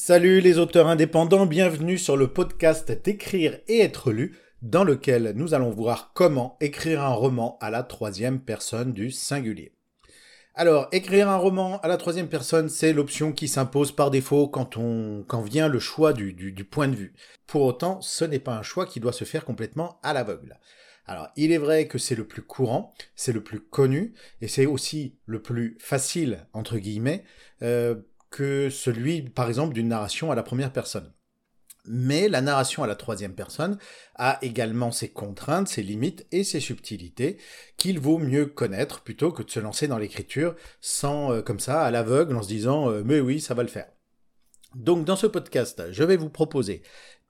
Salut les auteurs indépendants, bienvenue sur le podcast d'écrire et être lu, dans lequel nous allons voir comment écrire un roman à la troisième personne du singulier. Alors, écrire un roman à la troisième personne, c'est l'option qui s'impose par défaut quand, on, quand vient le choix du, du, point de vue. Pour autant, ce n'est pas un choix qui doit se faire complètement à l'aveugle. Alors, il est vrai que c'est le plus courant, c'est le plus connu, et c'est aussi le plus facile, entre guillemets, euh, que celui, par exemple, d'une narration à la première personne. Mais la narration à la troisième personne a également ses contraintes, ses limites et ses subtilités qu'il vaut mieux connaître plutôt que de se lancer dans l'écriture sans, euh, comme ça, à l'aveugle, en se disant euh, mais oui, ça va le faire. Donc dans ce podcast, je vais vous proposer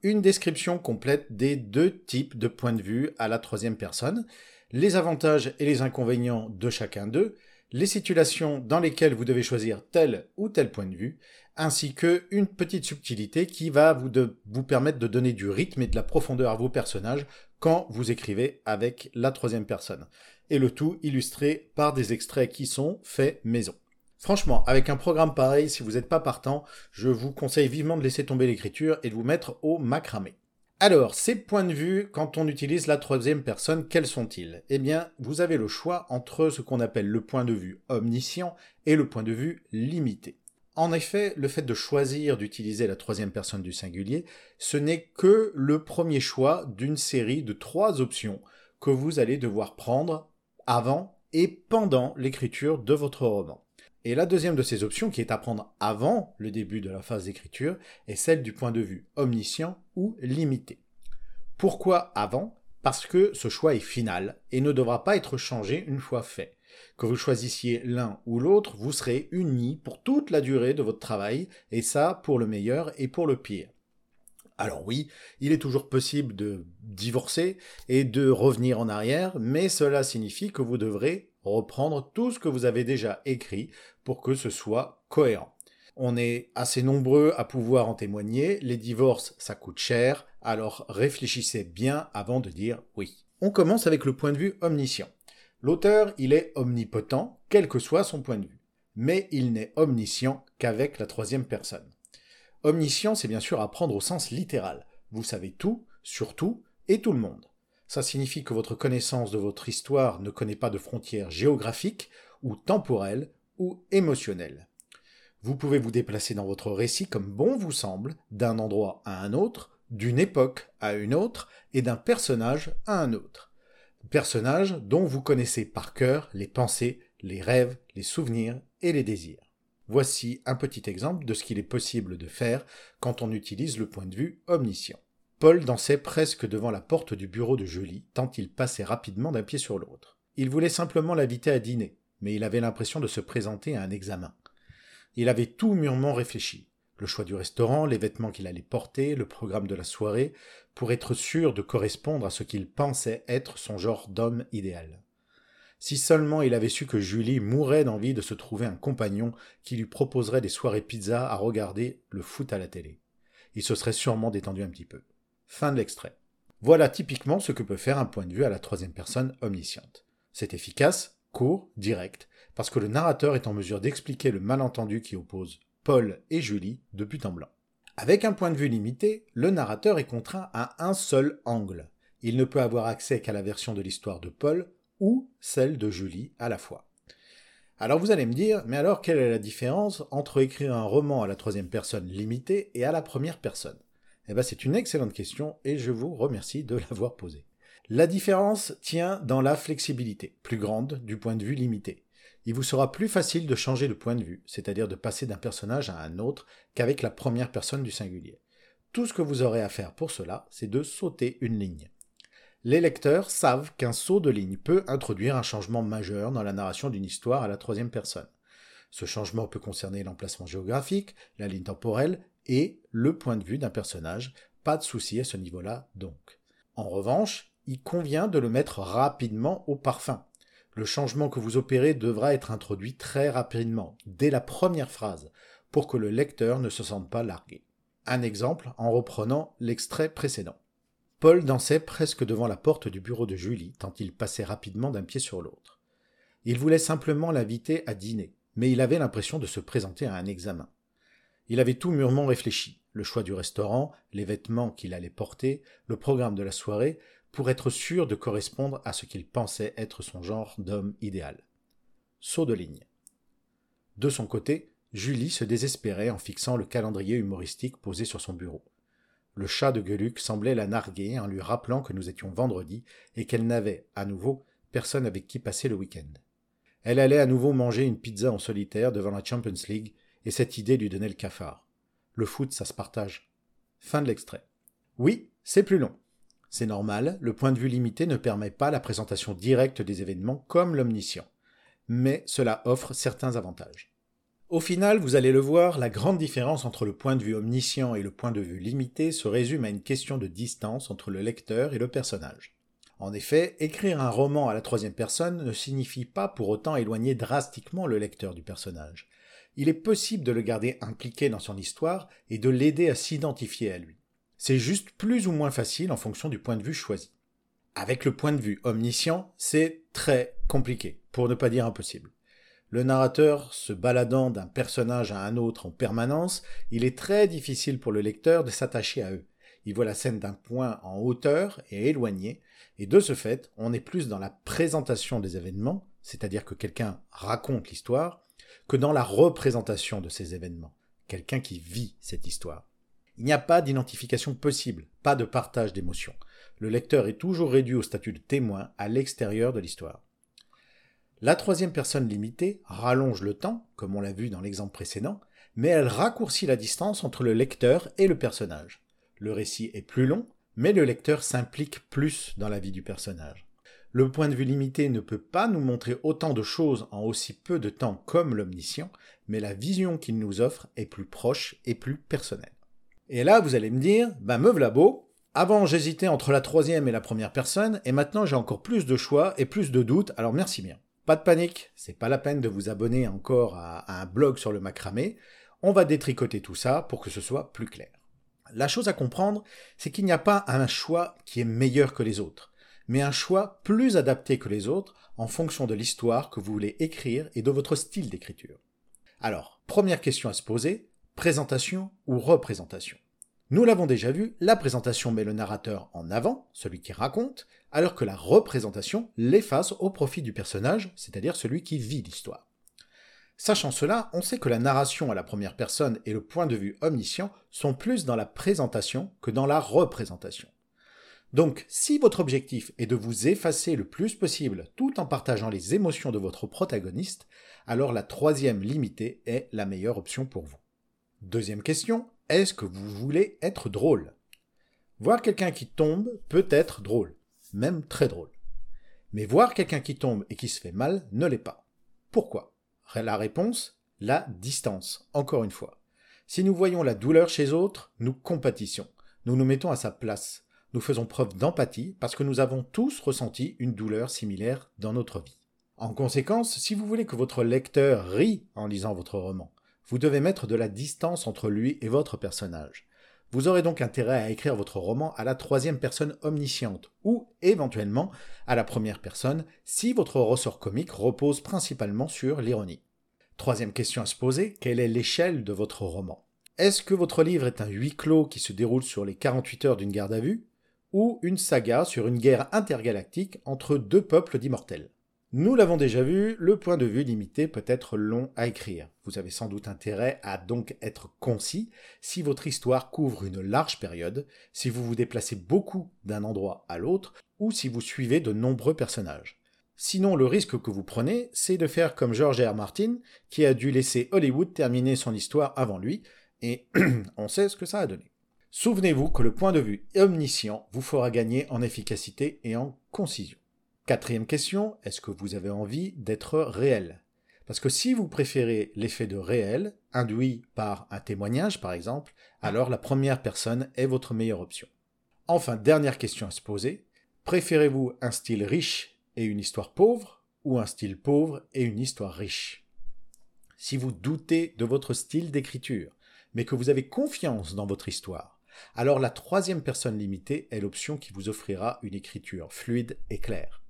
une description complète des deux types de points de vue à la troisième personne, les avantages et les inconvénients de chacun d'eux, les situations dans lesquelles vous devez choisir tel ou tel point de vue, ainsi que une petite subtilité qui va vous, permettre de donner du rythme et de la profondeur à vos personnages quand vous écrivez avec la troisième personne. Et le tout illustré par des extraits qui sont faits maison. Franchement, avec un programme pareil, si vous n'êtes pas partant, je vous conseille vivement de laisser tomber l'écriture et de vous mettre au macramé. Alors, ces points de vue, quand on utilise la troisième personne, quels sont-ils? Eh bien, vous avez le choix entre ce qu'on appelle le point de vue omniscient et le point de vue limité. En effet, le fait de choisir d'utiliser la troisième personne du singulier, ce n'est que le premier choix d'une série de trois options que vous allez devoir prendre avant et pendant l'écriture de votre roman. Et la deuxième de ces options, qui est à prendre avant le début de la phase d'écriture, est celle du point de vue omniscient ou limité. Pourquoi avant? Parce que ce choix est final et ne devra pas être changé une fois fait. Que vous choisissiez l'un ou l'autre, vous serez unis pour toute la durée de votre travail, et ça pour le meilleur et pour le pire. Alors oui, il est toujours possible de divorcer et de revenir en arrière, mais cela signifie que vous devrez reprendre tout ce que vous avez déjà écrit pour que ce soit cohérent. On est assez nombreux à pouvoir en témoigner, les divorces ça coûte cher, alors réfléchissez bien avant de dire oui. On commence avec le point de vue omniscient. L'auteur, il est omnipotent, quel que soit son point de vue. Mais il n'est omniscient qu'avec la troisième personne. Omniscient, c'est bien sûr à prendre au sens littéral. Vous savez tout, sur tout, et tout le monde. Ça signifie que votre connaissance de votre histoire ne connaît pas de frontières géographiques ou temporelles ou émotionnelles. Vous pouvez vous déplacer dans votre récit comme bon vous semble, d'un endroit à un autre, d'une époque à une autre, et d'un personnage à un autre. Personnage dont vous connaissez par cœur les pensées, les rêves, les souvenirs et les désirs. Voici un petit exemple de ce qu'il est possible de faire quand on utilise le point de vue omniscient. Paul dansait presque devant la porte du bureau de Julie, tant il passait rapidement d'un pied sur l'autre. Il voulait simplement l'inviter à dîner, mais il avait l'impression de se présenter à un examen. Il avait tout mûrement réfléchi. Le choix du restaurant, les vêtements qu'il allait porter, le programme de la soirée, pour être sûr de correspondre à ce qu'il pensait être son genre d'homme idéal. Si seulement il avait su que Julie mourait d'envie de se trouver un compagnon qui lui proposerait des soirées pizza à regarder le foot à la télé. Il se serait sûrement détendu un petit peu. Fin de l'extrait. Voilà typiquement ce que peut faire un point de vue à la troisième personne omnisciente. C'est efficace, court, direct, parce que le narrateur est en mesure d'expliquer le malentendu qui oppose Paul et Julie de but en blanc. Avec un point de vue limité, le narrateur est contraint à un seul angle. Il ne peut avoir accès qu'à la version de l'histoire de Paul ou celle de Julie à la fois. Alors vous allez me dire, mais alors quelle est la différence entre écrire un roman à la troisième personne limitée et à la première personne? Eh ben, c'est une excellente question et je vous remercie de l'avoir posée. La différence tient dans la flexibilité, plus grande du point de vue limité. Il vous sera plus facile de changer de point de vue, c'est-à-dire de passer d'un personnage à un autre qu'avec la première personne du singulier. Tout ce que vous aurez à faire pour cela, c'est de sauter une ligne. Les lecteurs savent qu'un saut de ligne peut introduire un changement majeur dans la narration d'une histoire à la troisième personne. Ce changement peut concerner l'emplacement géographique, la ligne temporelle et le point de vue d'un personnage. Pas de souci à ce niveau-là donc. En revanche, il convient de le mettre rapidement au parfum. Le changement que vous opérez devra être introduit très rapidement, dès la première phrase, pour que le lecteur ne se sente pas largué. Un exemple en reprenant l'extrait précédent. Paul dansait presque devant la porte du bureau de Julie, tant il passait rapidement d'un pied sur l'autre. Il voulait simplement l'inviter à dîner, mais il avait l'impression de se présenter à un examen. Il avait tout mûrement réfléchi, le choix du restaurant, les vêtements qu'il allait porter, le programme de la soirée, pour être sûr de correspondre à ce qu'il pensait être son genre d'homme idéal. Saut de ligne. De son côté, Julie se désespérait en fixant le calendrier humoristique posé sur son bureau. Le chat de Geluc semblait la narguer en lui rappelant que nous étions vendredi et qu'elle n'avait, à nouveau, personne avec qui passer le week-end. Elle allait à nouveau manger une pizza en solitaire devant la Champions League, et cette idée lui donnait le cafard. Le foot, ça se partage. Fin de l'extrait. Oui, c'est plus long. C'est normal, le point de vue limité ne permet pas la présentation directe des événements comme l'omniscient. Mais cela offre certains avantages. Au final, vous allez le voir, la grande différence entre le point de vue omniscient et le point de vue limité se résume à une question de distance entre le lecteur et le personnage. En effet, écrire un roman à la troisième personne ne signifie pas pour autant éloigner drastiquement le lecteur du personnage. Il est possible de le garder impliqué dans son histoire et de l'aider à s'identifier à lui. C'est juste plus ou moins facile en fonction du point de vue choisi. Avec le point de vue omniscient, c'est très compliqué, pour ne pas dire impossible. Le narrateur se baladant d'un personnage à un autre en permanence, il est très difficile pour le lecteur de s'attacher à eux. Il voit la scène d'un point en hauteur et éloigné, et de ce fait, on est plus dans la présentation des événements, c'est-à-dire que quelqu'un raconte l'histoire, que dans la représentation de ces événements, quelqu'un qui vit cette histoire. Il n'y a pas d'identification possible, pas de partage d'émotions. Le lecteur est toujours réduit au statut de témoin à l'extérieur de l'histoire. La troisième personne limitée rallonge le temps, comme on l'a vu dans l'exemple précédent, mais elle raccourcit la distance entre le lecteur et le personnage. Le récit est plus long, mais le lecteur s'implique plus dans la vie du personnage. Le point de vue limité ne peut pas nous montrer autant de choses en aussi peu de temps comme l'omniscient, mais la vision qu'il nous offre est plus proche et plus personnelle. Et là, vous allez me dire, ben me v'là beau, avant j'hésitais entre la troisième et la première personne, et maintenant j'ai encore plus de choix et plus de doutes, alors merci bien. Pas de panique, c'est pas la peine de vous abonner encore à, un blog sur le macramé. On va détricoter tout ça pour que ce soit plus clair. La chose à comprendre, c'est qu'il n'y a pas un choix qui est meilleur que les autres, mais un choix plus adapté que les autres en fonction de l'histoire que vous voulez écrire et de votre style d'écriture. Alors, première question à se poser, présentation ou représentation? Nous l'avons déjà vu, la présentation met le narrateur en avant, celui qui raconte, alors que la représentation l'efface au profit du personnage, c'est-à-dire celui qui vit l'histoire. Sachant cela, on sait que la narration à la première personne et le point de vue omniscient sont plus dans la présentation que dans la représentation. Donc, si votre objectif est de vous effacer le plus possible tout en partageant les émotions de votre protagoniste, alors la troisième limitée est la meilleure option pour vous. Deuxième question, est-ce que vous voulez être drôle? Voir quelqu'un qui tombe peut être drôle même très drôle. Mais voir quelqu'un qui tombe et qui se fait mal ne l'est pas. Pourquoi? La réponse, la distance, encore une fois. Si nous voyons la douleur chez autres, nous compatissons, nous nous mettons à sa place, nous faisons preuve d'empathie parce que nous avons tous ressenti une douleur similaire dans notre vie. En conséquence, si vous voulez que votre lecteur rie en lisant votre roman, vous devez mettre de la distance entre lui et votre personnage. Vous aurez donc intérêt à écrire votre roman à la troisième personne omnisciente, ou éventuellement à la première personne si votre ressort comique repose principalement sur l'ironie. Troisième question à se poser, quelle est l'échelle de votre roman? Est-ce que votre livre est un huis clos qui se déroule sur les 48 heures d'une garde à vue, ou une saga sur une guerre intergalactique entre deux peuples d'immortels nous l'avons déjà vu, le point de vue limité peut être long à écrire. Vous avez sans doute intérêt à donc être concis si votre histoire couvre une large période, si vous vous déplacez beaucoup d'un endroit à l'autre, ou si vous suivez de nombreux personnages. Sinon, le risque que vous prenez, c'est de faire comme George R. Martin, qui a dû laisser Hollywood terminer son histoire avant lui, et on sait ce que ça a donné. Souvenez-vous que le point de vue omniscient vous fera gagner en efficacité et en concision. Quatrième question, est-ce que vous avez envie d'être réel? Parce que si vous préférez l'effet de réel, induit par un témoignage par exemple, alors la première personne est votre meilleure option. Enfin, dernière question à se poser, préférez-vous un style riche et une histoire pauvre ou un style pauvre et une histoire riche? Si vous doutez de votre style d'écriture, mais que vous avez confiance dans votre histoire, alors la troisième personne limitée est l'option qui vous offrira une écriture fluide et claire.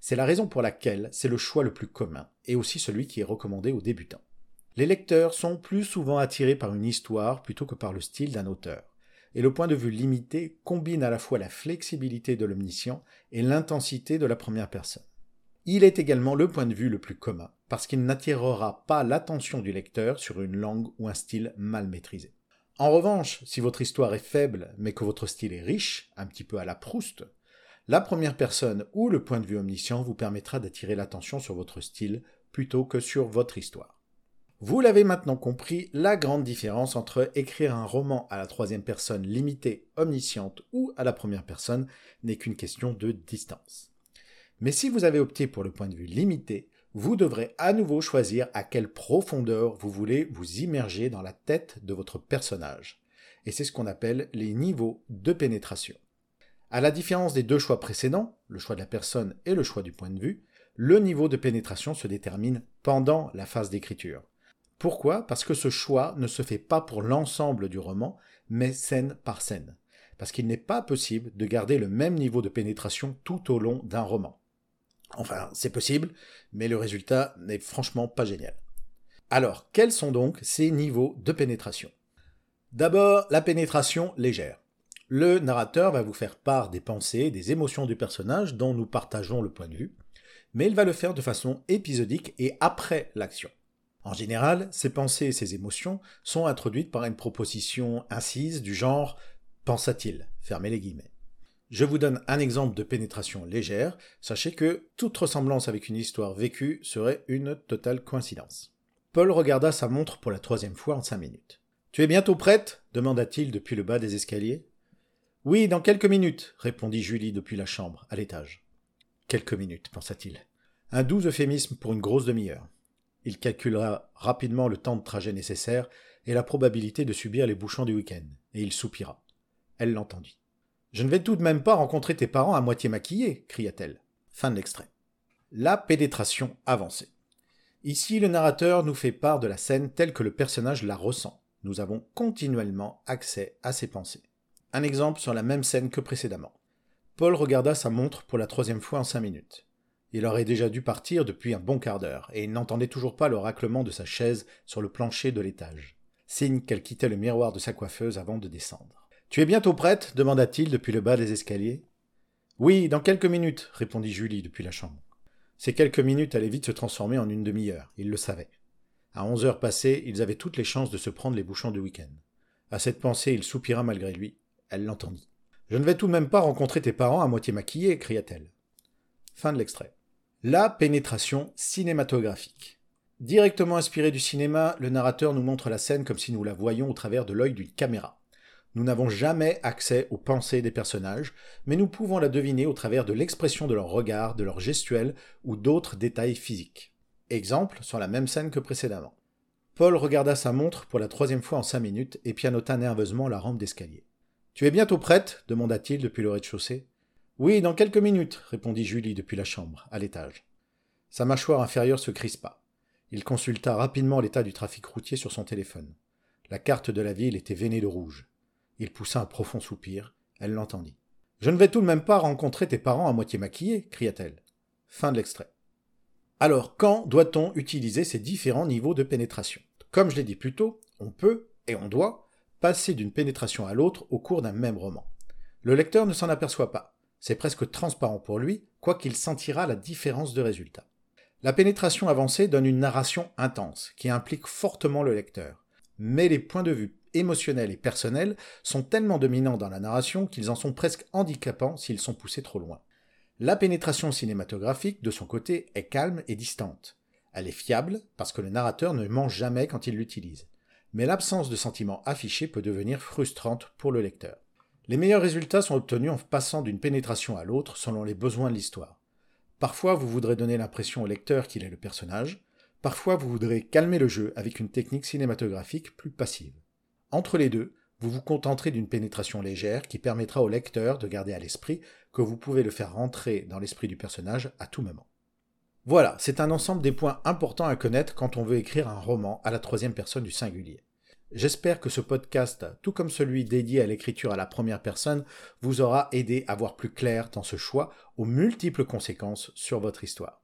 C'est la raison pour laquelle c'est le choix le plus commun, et aussi celui qui est recommandé aux débutants. Les lecteurs sont plus souvent attirés par une histoire plutôt que par le style d'un auteur. Et le point de vue limité combine à la fois la flexibilité de l'omniscient et l'intensité de la première personne. Il est également le point de vue le plus commun, parce qu'il n'attirera pas l'attention du lecteur sur une langue ou un style mal maîtrisé. En revanche, si votre histoire est faible, mais que votre style est riche, un petit peu à la Proust, la première personne ou le point de vue omniscient vous permettra d'attirer l'attention sur votre style plutôt que sur votre histoire. Vous l'avez maintenant compris, la grande différence entre écrire un roman à la troisième personne limitée, omnisciente ou à la première personne n'est qu'une question de distance. Mais si vous avez opté pour le point de vue limité, vous devrez à nouveau choisir à quelle profondeur vous voulez vous immerger dans la tête de votre personnage. Et c'est ce qu'on appelle les niveaux de pénétration. À la différence des deux choix précédents, le choix de la personne et le choix du point de vue, le niveau de pénétration se détermine pendant la phase d'écriture. Pourquoi? Parce que ce choix ne se fait pas pour l'ensemble du roman, mais scène par scène. Parce qu'il n'est pas possible de garder le même niveau de pénétration tout au long d'un roman. Enfin, c'est possible, mais le résultat n'est franchement pas génial. Alors, quels sont donc ces niveaux de pénétration? D'abord, la pénétration légère le narrateur va vous faire part des pensées, des émotions du personnage dont nous partageons le point de vue, mais il va le faire de façon épisodique et après l'action. En général, ces pensées et ces émotions sont introduites par une proposition incise du genre pensa-t-il? Fermez les guillemets. Je vous donne un exemple de pénétration légère. Sachez que toute ressemblance avec une histoire vécue serait une totale coïncidence. Paul regarda sa montre pour la troisième fois en cinq minutes. Tu es bientôt prête? demanda-t-il depuis le bas des escaliers. Oui, dans quelques minutes, répondit Julie depuis la chambre, à l'étage. Quelques minutes, pensa-t-il. Un doux euphémisme pour une grosse demi-heure. Il calculera rapidement le temps de trajet nécessaire et la probabilité de subir les bouchons du week-end, et il soupira. Elle l'entendit. Je ne vais tout de même pas rencontrer tes parents à moitié maquillés, cria-t-elle. Fin de l'extrait. La pénétration avancée. Ici, le narrateur nous fait part de la scène telle que le personnage la ressent. Nous avons continuellement accès à ses pensées. Un exemple sur la même scène que précédemment. Paul regarda sa montre pour la troisième fois en cinq minutes. Il aurait déjà dû partir depuis un bon quart d'heure, et il n'entendait toujours pas le raclement de sa chaise sur le plancher de l'étage. Signe qu'elle quittait le miroir de sa coiffeuse avant de descendre. Tu es bientôt prête demanda-t-il depuis le bas des escaliers. Oui, dans quelques minutes, répondit Julie depuis la chambre. Ces quelques minutes allaient vite se transformer en une demi-heure, il le savait. À onze heures passées, ils avaient toutes les chances de se prendre les bouchons du week-end. À cette pensée, il soupira malgré lui, elle l'entendit. Je ne vais tout de même pas rencontrer tes parents à moitié maquillés, cria-t-elle. Fin de l'extrait. La pénétration cinématographique. Directement inspiré du cinéma, le narrateur nous montre la scène comme si nous la voyions au travers de l'œil d'une caméra. Nous n'avons jamais accès aux pensées des personnages, mais nous pouvons la deviner au travers de l'expression de leur regard, de leur gestuelle ou d'autres détails physiques. Exemple sur la même scène que précédemment. Paul regarda sa montre pour la troisième fois en cinq minutes et pianota nerveusement la rampe d'escalier. Tu es bientôt prête? demanda-t-il depuis le rez-de-chaussée. Oui, dans quelques minutes, répondit Julie depuis la chambre, à l'étage. Sa mâchoire inférieure se crispa. Il consulta rapidement l'état du trafic routier sur son téléphone. La carte de la ville était veinée de rouge. Il poussa un profond soupir. Elle l'entendit. Je ne vais tout de même pas rencontrer tes parents à moitié maquillés, cria-t-elle. Fin de l'extrait. Alors, quand doit-on utiliser ces différents niveaux de pénétration? Comme je l'ai dit plus tôt, on peut, et on doit, passer d'une pénétration à l'autre au cours d'un même roman. Le lecteur ne s'en aperçoit pas. C'est presque transparent pour lui, quoiqu'il sentira la différence de résultat. La pénétration avancée donne une narration intense, qui implique fortement le lecteur. Mais les points de vue émotionnels et personnels sont tellement dominants dans la narration qu'ils en sont presque handicapants s'ils sont poussés trop loin. La pénétration cinématographique, de son côté, est calme et distante. Elle est fiable parce que le narrateur ne ment jamais quand il l'utilise mais l'absence de sentiments affichés peut devenir frustrante pour le lecteur. Les meilleurs résultats sont obtenus en passant d'une pénétration à l'autre selon les besoins de l'histoire. Parfois, vous voudrez donner l'impression au lecteur qu'il est le personnage, parfois vous voudrez calmer le jeu avec une technique cinématographique plus passive. Entre les deux, vous vous contenterez d'une pénétration légère qui permettra au lecteur de garder à l'esprit que vous pouvez le faire rentrer dans l'esprit du personnage à tout moment. Voilà, c'est un ensemble des points importants à connaître quand on veut écrire un roman à la troisième personne du singulier. J'espère que ce podcast, tout comme celui dédié à l'écriture à la première personne, vous aura aidé à voir plus clair dans ce choix aux multiples conséquences sur votre histoire.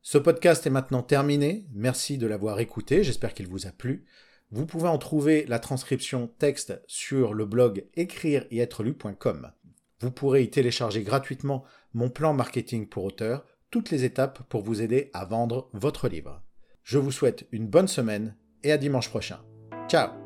Ce podcast est maintenant terminé. Merci de l'avoir écouté. J'espère qu'il vous a plu. Vous pouvez en trouver la transcription texte sur le blog écrire et. Vous pourrez y télécharger gratuitement mon plan marketing pour auteurs, toutes les étapes pour vous aider à vendre votre livre. Je vous souhaite une bonne semaine et à dimanche prochain. Ciao